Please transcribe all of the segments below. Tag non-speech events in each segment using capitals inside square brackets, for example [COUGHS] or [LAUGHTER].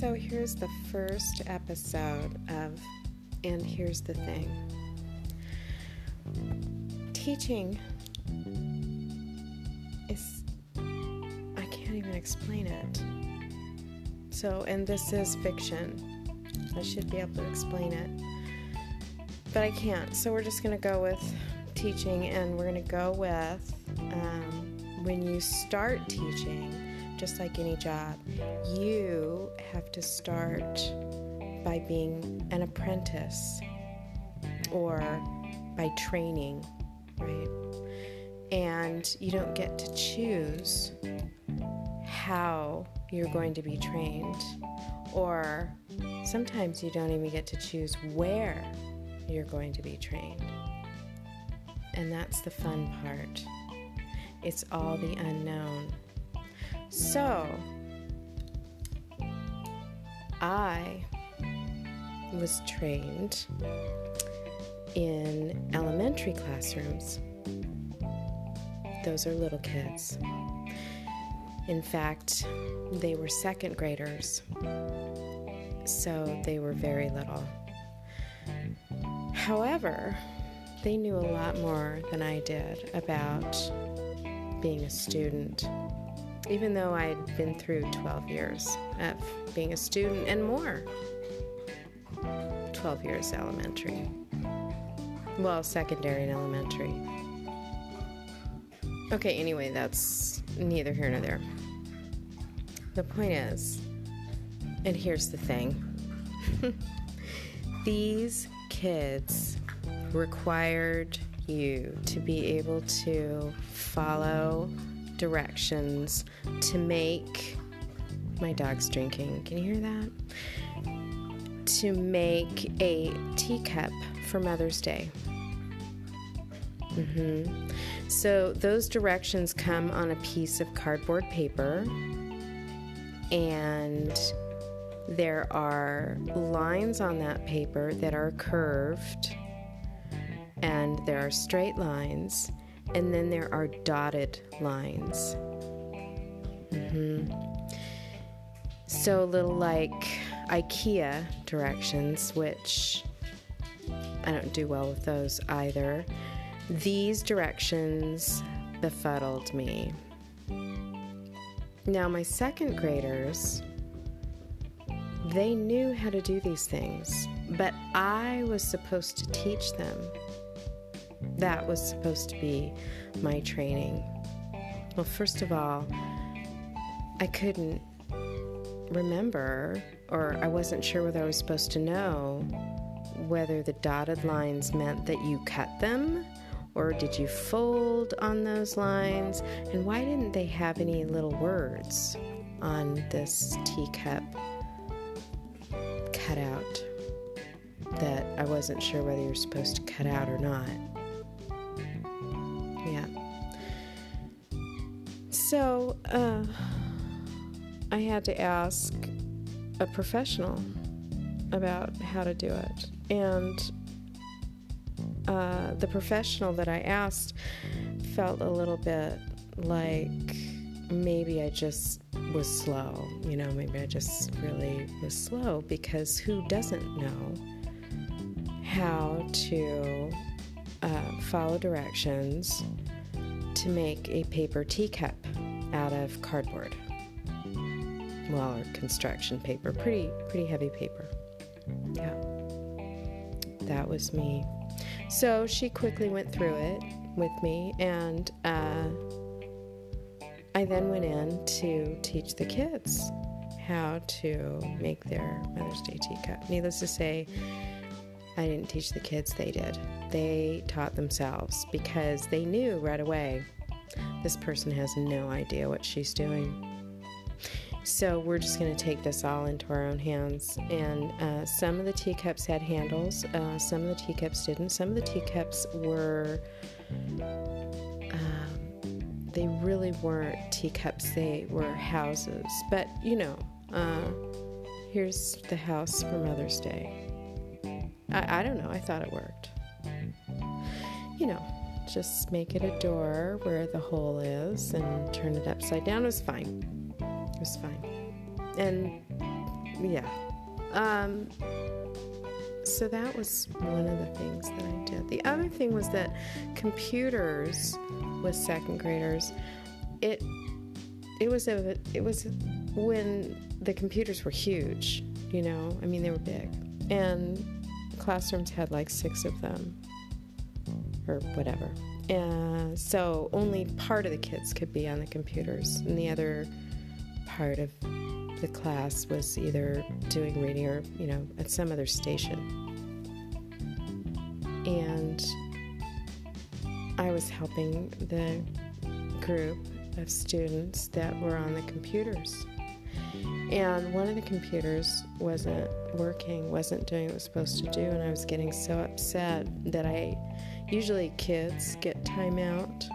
So here's the first episode of And Here's the Thing Teaching is, I can't even explain it. So, and this is fiction. I should be able to explain it. But I can't. So we're just going to go with teaching and we're going to go with um, when you start teaching just like any job, you have to start by being an apprentice or by training, right? And you don't get to choose how you're going to be trained, or sometimes you don't even get to choose where you're going to be trained. And that's the fun part. It's all the unknown. So, I was trained in elementary classrooms. Those are little kids. In fact, they were second graders, so they were very little. However, they knew a lot more than I did about being a student even though I'd been through 12 years of being a student and more. 12 years elementary. Well, secondary and elementary. Okay, anyway, that's neither here nor there. The point is, and here's the thing [LAUGHS] these kids required you to be able to follow directions to make my dog's drinking. Can you hear that? To make a teacup for Mother's Day. Mm-hmm. So those directions come on a piece of cardboard paper, and there are lines on that paper that are curved, and there are straight lines, and then there are dotted lines. Mm-hmm. So little like IKEA directions, which I don't do well with those either. These directions befuddled me. Now, my second graders, they knew how to do these things, but I was supposed to teach them that was supposed to be my training. Well, first of all, I couldn't remember, or I wasn't sure whether I was supposed to know whether the dotted lines meant that you cut them or did you fold on those lines? And why didn't they have any little words on this teacup cutout that I wasn't sure whether you're supposed to cut out or not? So, uh, I had to ask a professional about how to do it. And uh, the professional that I asked felt a little bit like maybe I just was slow. You know, maybe I just really was slow because who doesn't know how to uh, follow directions to make a paper teacup out of cardboard. Well, or construction paper, pretty pretty heavy paper. Yeah, that was me. So she quickly went through it with me, and uh, I then went in to teach the kids how to make their Mother's Day teacup. Needless to say, I didn't teach the kids, they did. They taught themselves because they knew right away this person has no idea what she's doing. So we're just going to take this all into our own hands. And uh, some of the teacups had handles, uh, some of the teacups didn't. Some of the teacups were, um, they really weren't teacups, they were houses. But you know, uh, here's the house for Mother's Day. I, I don't know, I thought it worked. You know, just make it a door where the hole is and turn it upside down. It was fine. It was fine. And yeah. Um, so that was one of the things that I did. The other thing was that computers with second graders, it it was a it was when the computers were huge, you know. I mean, they were big, and classrooms had like six of them, or whatever. And so only part of the kids could be on the computers, and the other part of the class was either doing reading or, you know, at some other station. And I was helping the group of students that were on the computers. And one of the computers wasn't working, wasn't doing what it was supposed to do, and I was getting so upset that I usually kids get timeout,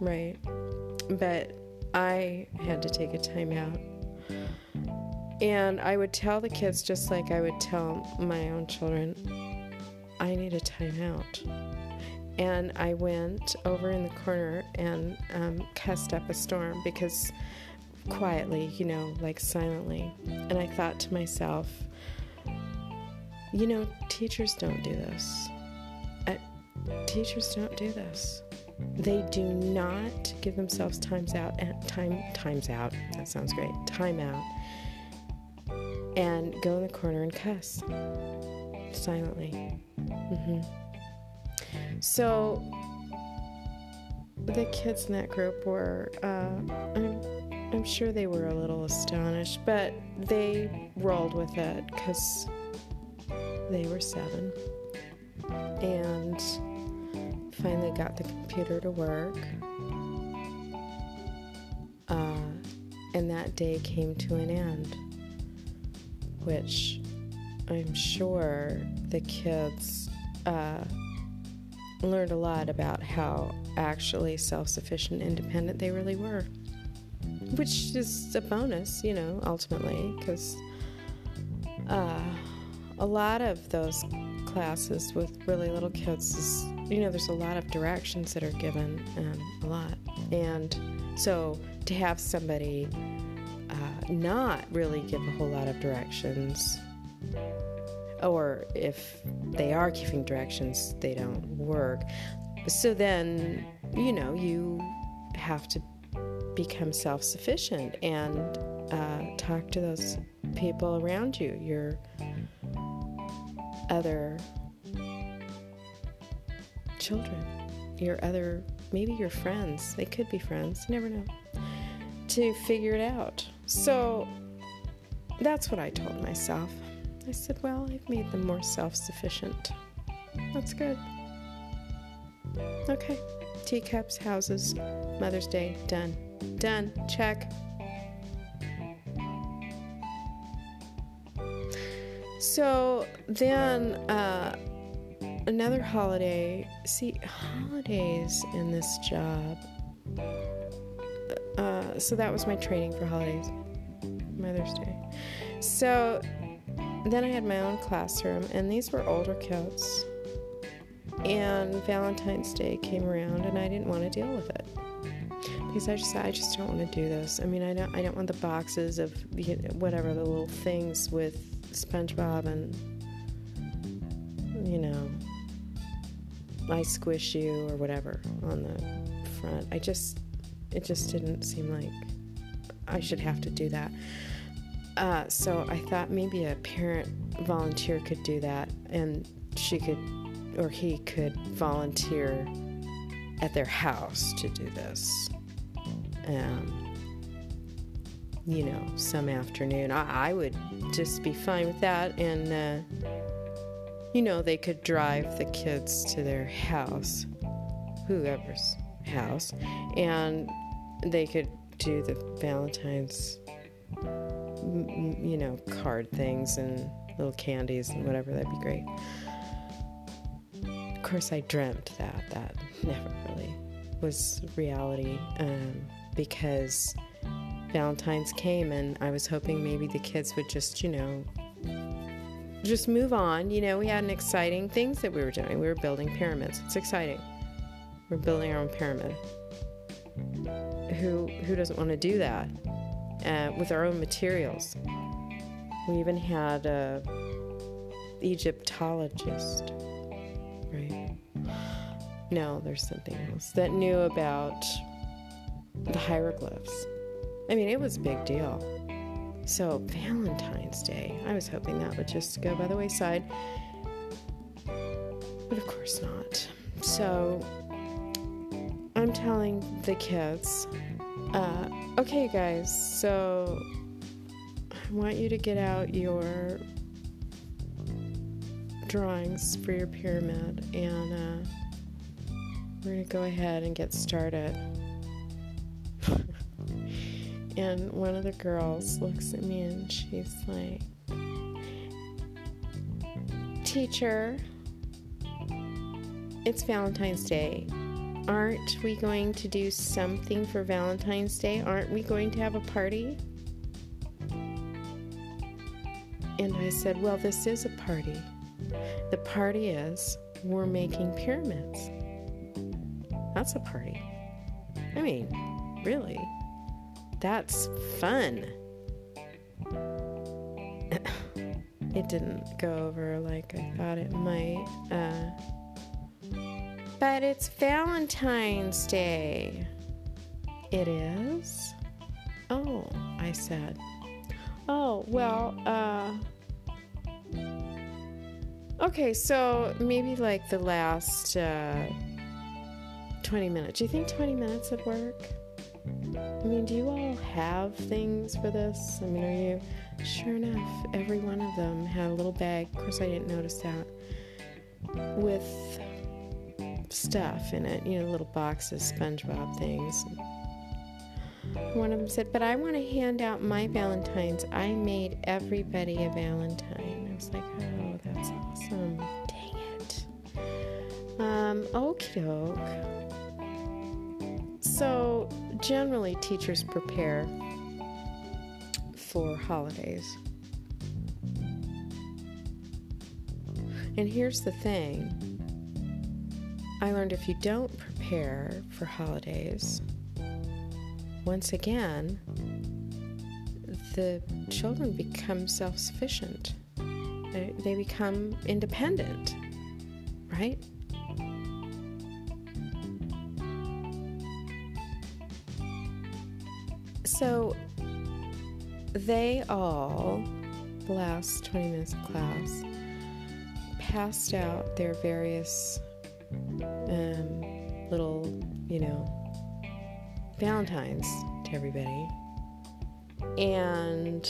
right? But I had to take a timeout. And I would tell the kids, just like I would tell my own children, I need a timeout. And I went over in the corner and um, cussed up a storm because quietly, you know, like silently. And I thought to myself, you know, teachers don't do this. Teachers don't do this. They do not give themselves times out time times out. That sounds great. Time out. And go in the corner and cuss silently. Mm-hmm. So the kids in that group were, uh, I'm, I'm sure they were a little astonished, but they rolled with it because they were seven. And finally got the computer to work. Uh, and that day came to an end, which I'm sure the kids uh, learned a lot about how actually self sufficient, independent they really were. Which is a bonus, you know, ultimately, because uh, a lot of those classes with really little kids is you know, there's a lot of directions that are given, um, a lot. And so to have somebody uh, not really give a whole lot of directions, or if they are giving directions, they don't work. So then, you know, you have to become self sufficient and uh, talk to those people around you, your other children, your other, maybe your friends. They could be friends, you never know. To figure it out. So that's what I told myself. I said, well, I've made them more self sufficient. That's good. Okay. Teacups, houses, Mother's Day, done. Done. Check. So then uh, another holiday. See, holidays in this job. Uh, so that was my training for holidays, Mother's Day. So then I had my own classroom, and these were older kids. And Valentine's Day came around, and I didn't want to deal with it because I just I just don't want to do this. I mean, I don't I don't want the boxes of you know, whatever the little things with SpongeBob and I squish you or whatever on the front. I just, it just didn't seem like I should have to do that. Uh, so I thought maybe a parent volunteer could do that and she could, or he could volunteer at their house to do this. Um, you know, some afternoon. I, I, would just be fine with that. And, uh, you know, they could drive the kids to their house, whoever's house, and they could do the Valentine's, you know, card things and little candies and whatever. That'd be great. Of course, I dreamt that. That [LAUGHS] never really was reality um, because Valentine's came and I was hoping maybe the kids would just, you know, just move on. You know, we had an exciting things that we were doing. We were building pyramids. It's exciting. We're building our own pyramid. Who who doesn't want to do that uh, with our own materials? We even had a Egyptologist, right? No, there's something else that knew about the hieroglyphs. I mean, it was a big deal. So, Valentine's Day, I was hoping that would just go by the wayside. But of course not. So, I'm telling the kids, uh, okay, guys, so I want you to get out your drawings for your pyramid and uh, we're going to go ahead and get started. [LAUGHS] and one of the girls looks at me and she's like, Teacher, it's Valentine's Day. Aren't we going to do something for Valentine's Day? Aren't we going to have a party? And I said, Well, this is a party. The party is we're making pyramids. That's a party. I mean, really, that's fun. [COUGHS] it didn't go over like I thought it might. Uh, but it's Valentine's Day. It is? Oh, I said. Oh, well, uh, Okay, so maybe like the last uh, 20 minutes. Do you think 20 minutes would work? I mean, do you all have things for this? I mean, are you. Sure enough, every one of them had a little bag. Of course, I didn't notice that. With stuff in it, you know, little boxes, SpongeBob things. One of them said, But I want to hand out my Valentines. I made everybody a Valentine. I was like, Oh, that's awesome. Dang it. Um, okie doke. So, generally, teachers prepare for holidays. And here's the thing I learned if you don't prepare for holidays, once again, the children become self sufficient. They, they become independent, right? They all, the last 20 minutes of class, passed out their various um, little, you know, Valentine's to everybody. And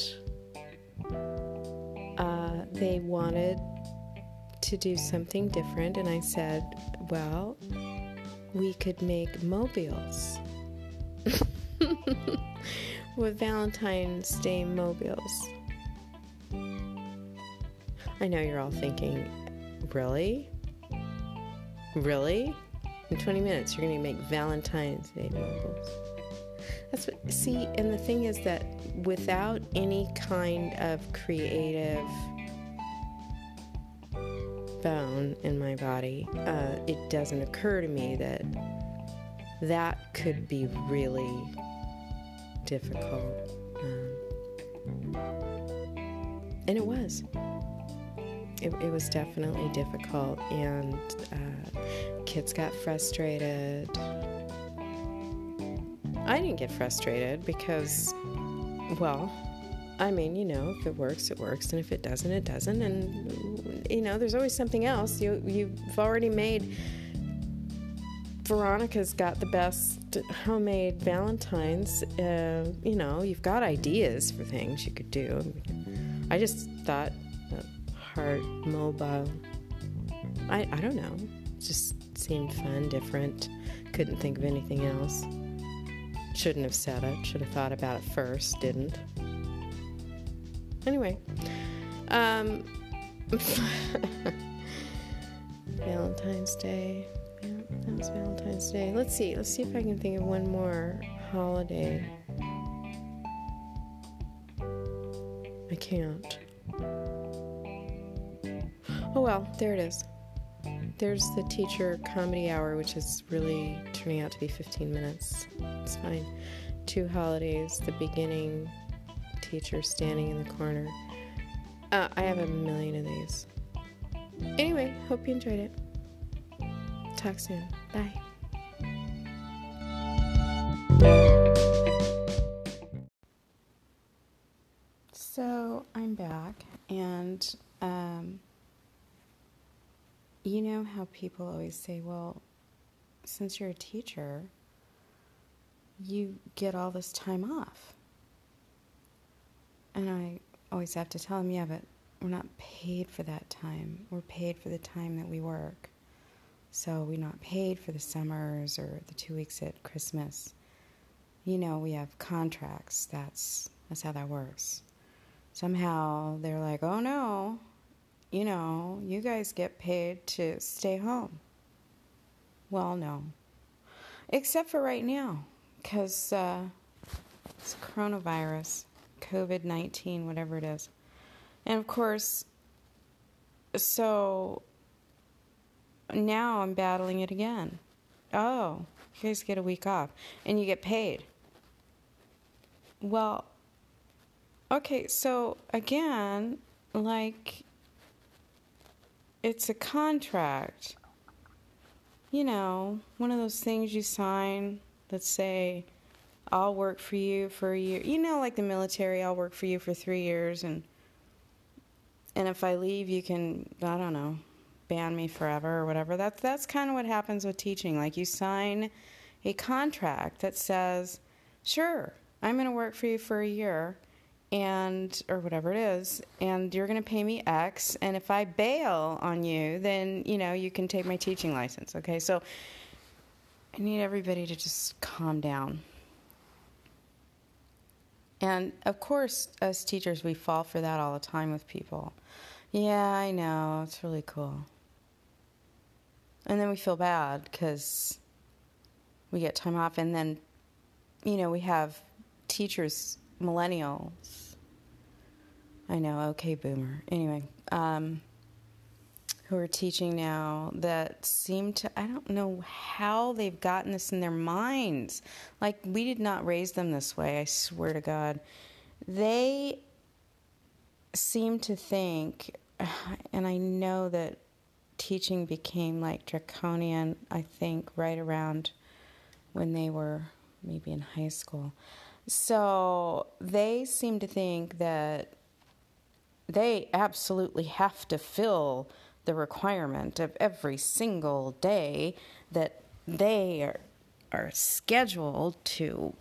uh, they wanted to do something different, and I said, well, we could make mobiles with Valentine's Day mobiles. I know you're all thinking, really? Really? In 20 minutes, you're going to make Valentine's Day mobiles. That's what, see, and the thing is that without any kind of creative bone in my body, uh, it doesn't occur to me that that could be really difficult. Um, and it was. It, it, was definitely difficult, and uh, kids got frustrated. I didn't get frustrated because, well, I mean, you know, if it works, it works, and if it doesn't, it doesn't. And you know, there's always something else. You you've already made. Veronica's got the best homemade Valentines. Uh, you know, you've got ideas for things you could do. I just thought heart mobile. I I don't know. It just seemed fun, different. Couldn't think of anything else. Shouldn't have said it. Should have thought about it first. Didn't. Anyway, um, [LAUGHS] Valentine's Day. Yeah, Valentine's Day. Let's see. Let's see if I can think of one more holiday. I can't. Oh well, there it is. There's the teacher comedy hour, which is really turning out to be 15 minutes. It's fine. Two holidays, the beginning teacher standing in the corner Uh, I have a million of these. Anyway, hope you enjoyed it. Talk soon. Bye. So I'm back, and um, you know how people always say, well, since you're a teacher, you get all this time off. And I always have to tell them, yeah, but we're not paid for that time. We're paid for the time that we work. So we're not paid for the summers or the two weeks at Christmas. You know, we have contracts. That's that's how that works. Somehow they're like, "Oh no, you know, you guys get paid to stay home." Well, no, except for right now, because uh, it's coronavirus, COVID nineteen, whatever it is, and of course, so now I'm battling it again. Oh, you guys get a week off and you get paid. Well, okay, so again, like, it's a contract. You know, one of those things you sign that say, I'll work for you for a year. You know, like the military, I'll work for you for three years, and and if I leave, you can, I don't know, ban me forever or whatever. That's that's kind of what happens with teaching. Like you sign a contract that says, "Sure, I'm going to work for you for a year." and or whatever it is and you're going to pay me x and if i bail on you then you know you can take my teaching license okay so i need everybody to just calm down and of course as teachers we fall for that all the time with people yeah i know it's really cool and then we feel bad because we get time off. And then you know we have teachers millennials. I know. Okay boomer. Anyway um, who are teaching now that seem to i don't know how they've gotten this in their minds. Like we did not raise them this way i swear to god. They seem to think [SIGHS] and i know that teaching became like draconian, I think, right around when they were maybe in high school. So they seem to think that they absolutely have to fill the requirement of every single day that they are, are scheduled to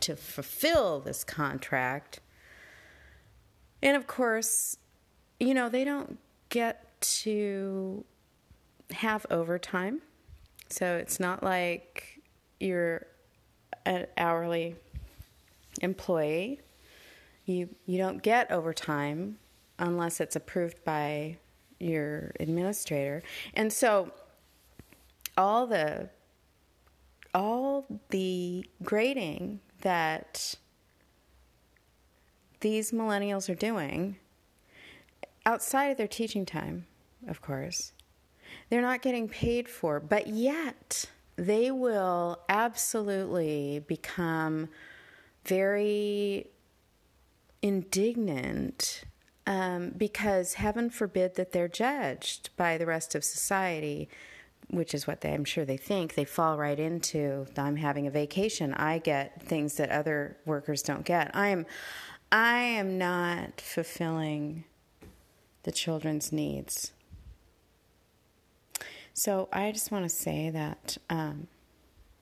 to fulfill this contract. And of course, you know, they don't get to have overtime. So it's not like you're an hourly employee. You you don't get overtime unless it's approved by your administrator. And so all the all the grading that these millennials are doing outside of their teaching time, of course, they're not getting paid for, but yet they will absolutely become very indignant um, because heaven forbid that they're judged by the rest of society which is what they, I'm sure they think, they fall right into. I'm having a vacation. I get things that other workers don't get. I am, I am not fulfilling the children's needs. So I just want to say that, um,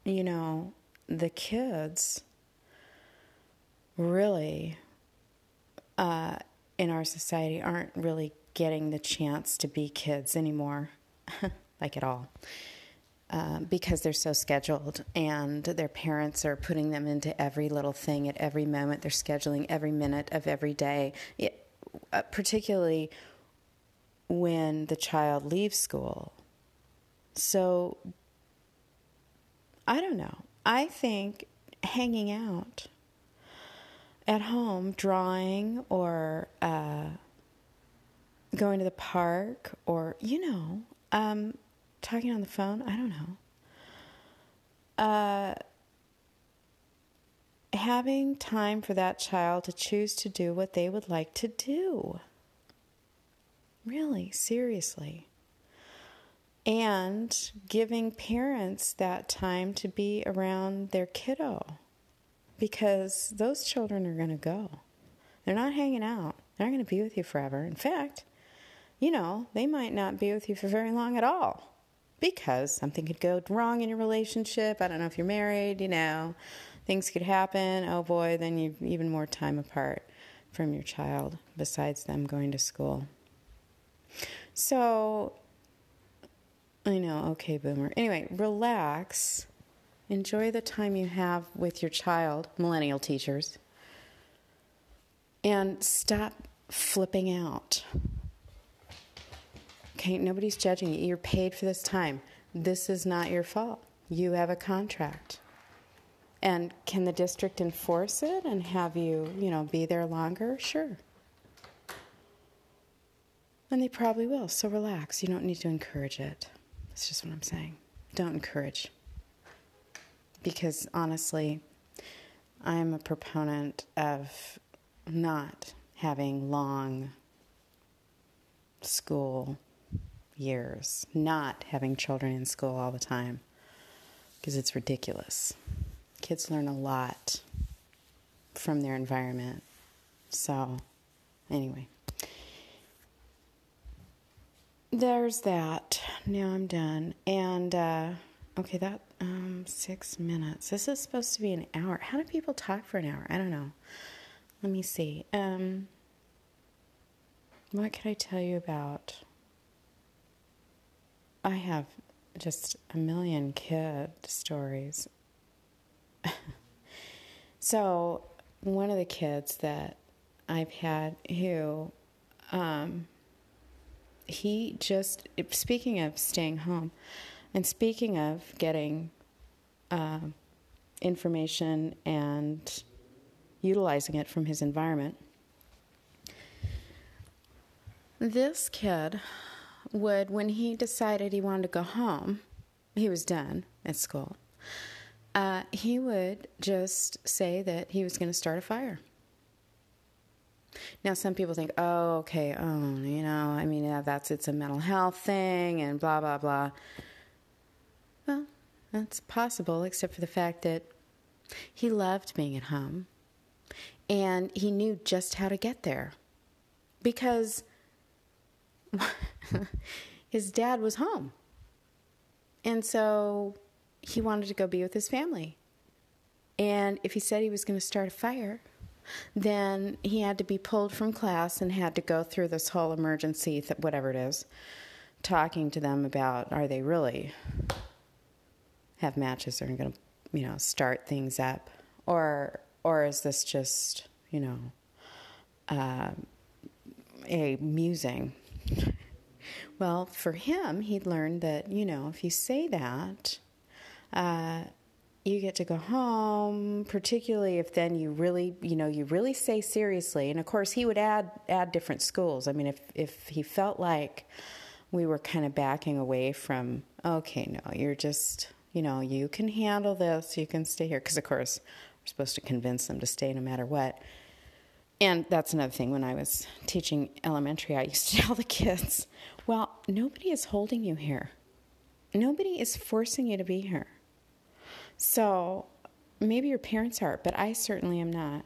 you know, the kids really uh, in our society aren't really getting the chance to be kids anymore, [LAUGHS] like at all. Uh, because they're so scheduled and their parents are putting them into every little thing at every moment. They're scheduling every minute of every day, it, uh, particularly when the child leaves school so I don't know. I think hanging out at home, drawing or uh, going to the park or, you know, um, talking on the phone, I don't know. Uh, having time for that child to choose to do what they would like to do. Really, seriously. And giving parents that time to be around their kiddo because those children are going to go. They're not hanging out, they're not going to be with you forever. In fact, you know, they might not be with you for very long at all because something could go wrong in your relationship. I don't know if you're married, you know, things could happen. Oh boy, then you've even more time apart from your child besides them going to school. So, I know, okay, boomer. Anyway, relax. Enjoy the time you have with your child, millennial teachers, and stop flipping out. Okay, nobody's judging you. You're paid for this time. This is not your fault. You have a contract. And can the district enforce it and have you, you know, be there longer? Sure. And they probably will. So relax. You don't need to encourage it. That's just what I'm saying. Don't encourage. Because honestly, I'm a proponent of not having long school years, not having children in school all the time, because it's ridiculous. Kids learn a lot from their environment. So, anyway, there's that. Now I'm done. And, uh, okay, that, um, six minutes. This is supposed to be an hour. How do people talk for an hour? I don't know. Let me see. Um, what can I tell you about? I have just a million kid stories. [LAUGHS] so, one of the kids that I've had who, um, he just, speaking of staying home and speaking of getting uh, information and utilizing it from his environment, this kid would, when he decided he wanted to go home, he was done at school, uh, he would just say that he was going to start a fire. Now, some people think, oh, okay, oh, you know, I mean, that's it's a mental health thing and blah, blah, blah. Well, that's possible, except for the fact that he loved being at home and he knew just how to get there because [LAUGHS] his dad was home. And so he wanted to go be with his family. And if he said he was going to start a fire, then he had to be pulled from class and had to go through this whole emergency, th- whatever it is, talking to them about are they really have matches or are going to, you know, start things up, or or is this just, you know, uh, a musing? [LAUGHS] Well, for him, he'd learned that, you know, if you say that, uh, you get to go home, particularly if then you really, you know, you really say seriously. And of course, he would add add different schools. I mean, if if he felt like we were kind of backing away from, okay, no, you're just, you know, you can handle this, you can stay here, because of course we're supposed to convince them to stay no matter what. And that's another thing. When I was teaching elementary, I used to [LAUGHS] tell the kids, well, nobody is holding you here, nobody is forcing you to be here. So maybe your parents are, but I certainly am not.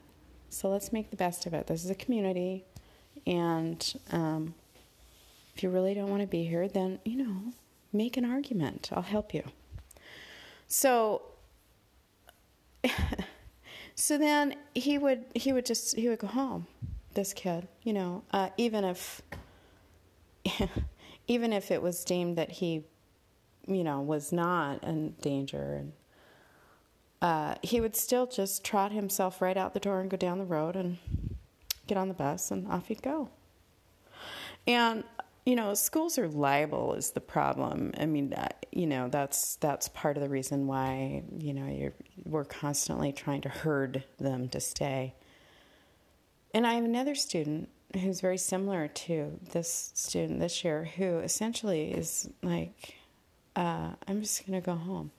So let's make the best of it. This is a community. And um, if you really don't want to be here, then, you know, make an argument. I'll help you. So [LAUGHS] So then he would he would just he would go home. This kid, you know, uh, even if [LAUGHS] even if it was deemed that he, you know, was not in danger, and uh, he would still just trot himself right out the door and go down the road and get on the bus and off he'd go. And you know, schools are liable is the problem. I mean, uh, you know, that's that's part of the reason why you know you're we're constantly trying to herd them to stay. And I have another student who's very similar to this student this year, who essentially is like, uh, I'm just going to go home.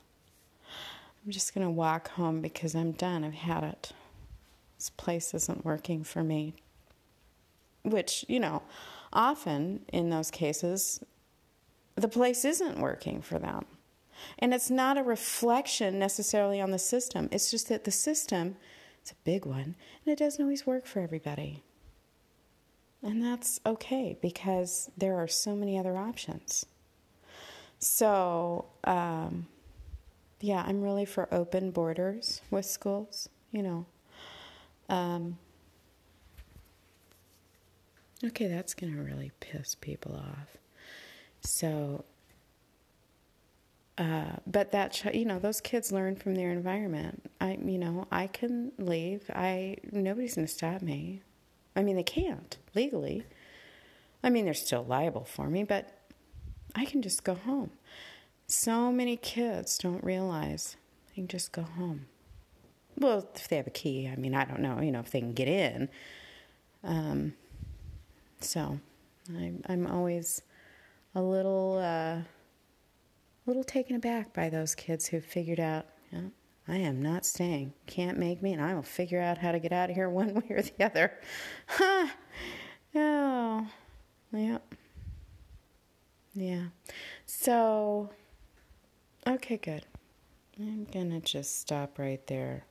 I'm just going to walk home because I'm done. I've had it. This place isn't working for me. Which you know often in those cases, the place isn't working for them. And it's not a reflection necessarily on the system, it's just that the system, it's a big one, and it doesn't always work for everybody. And that's okay because there are so many other options. So, um, yeah, I'm really for open borders with schools, you know. Um, okay, that's going to really piss people off. So, uh, but that ch- you know those kids learn from their environment. I you know I can leave. I nobody's going to stop me. I mean they can't legally. I mean they're still liable for me, but I can just go home. So many kids don't realize they can just go home. Well, if they have a key, I mean, I don't know, you know, if they can get in. Um, so I'm, I'm always a little, uh, little taken aback by those kids who've figured out, I am not staying. Can't make me, and I will figure out how to get out of here [LAUGHS] one way or the other. Ha! [LAUGHS] Oh, yeah. Yeah. So, okay, good. I'm gonna just stop right there.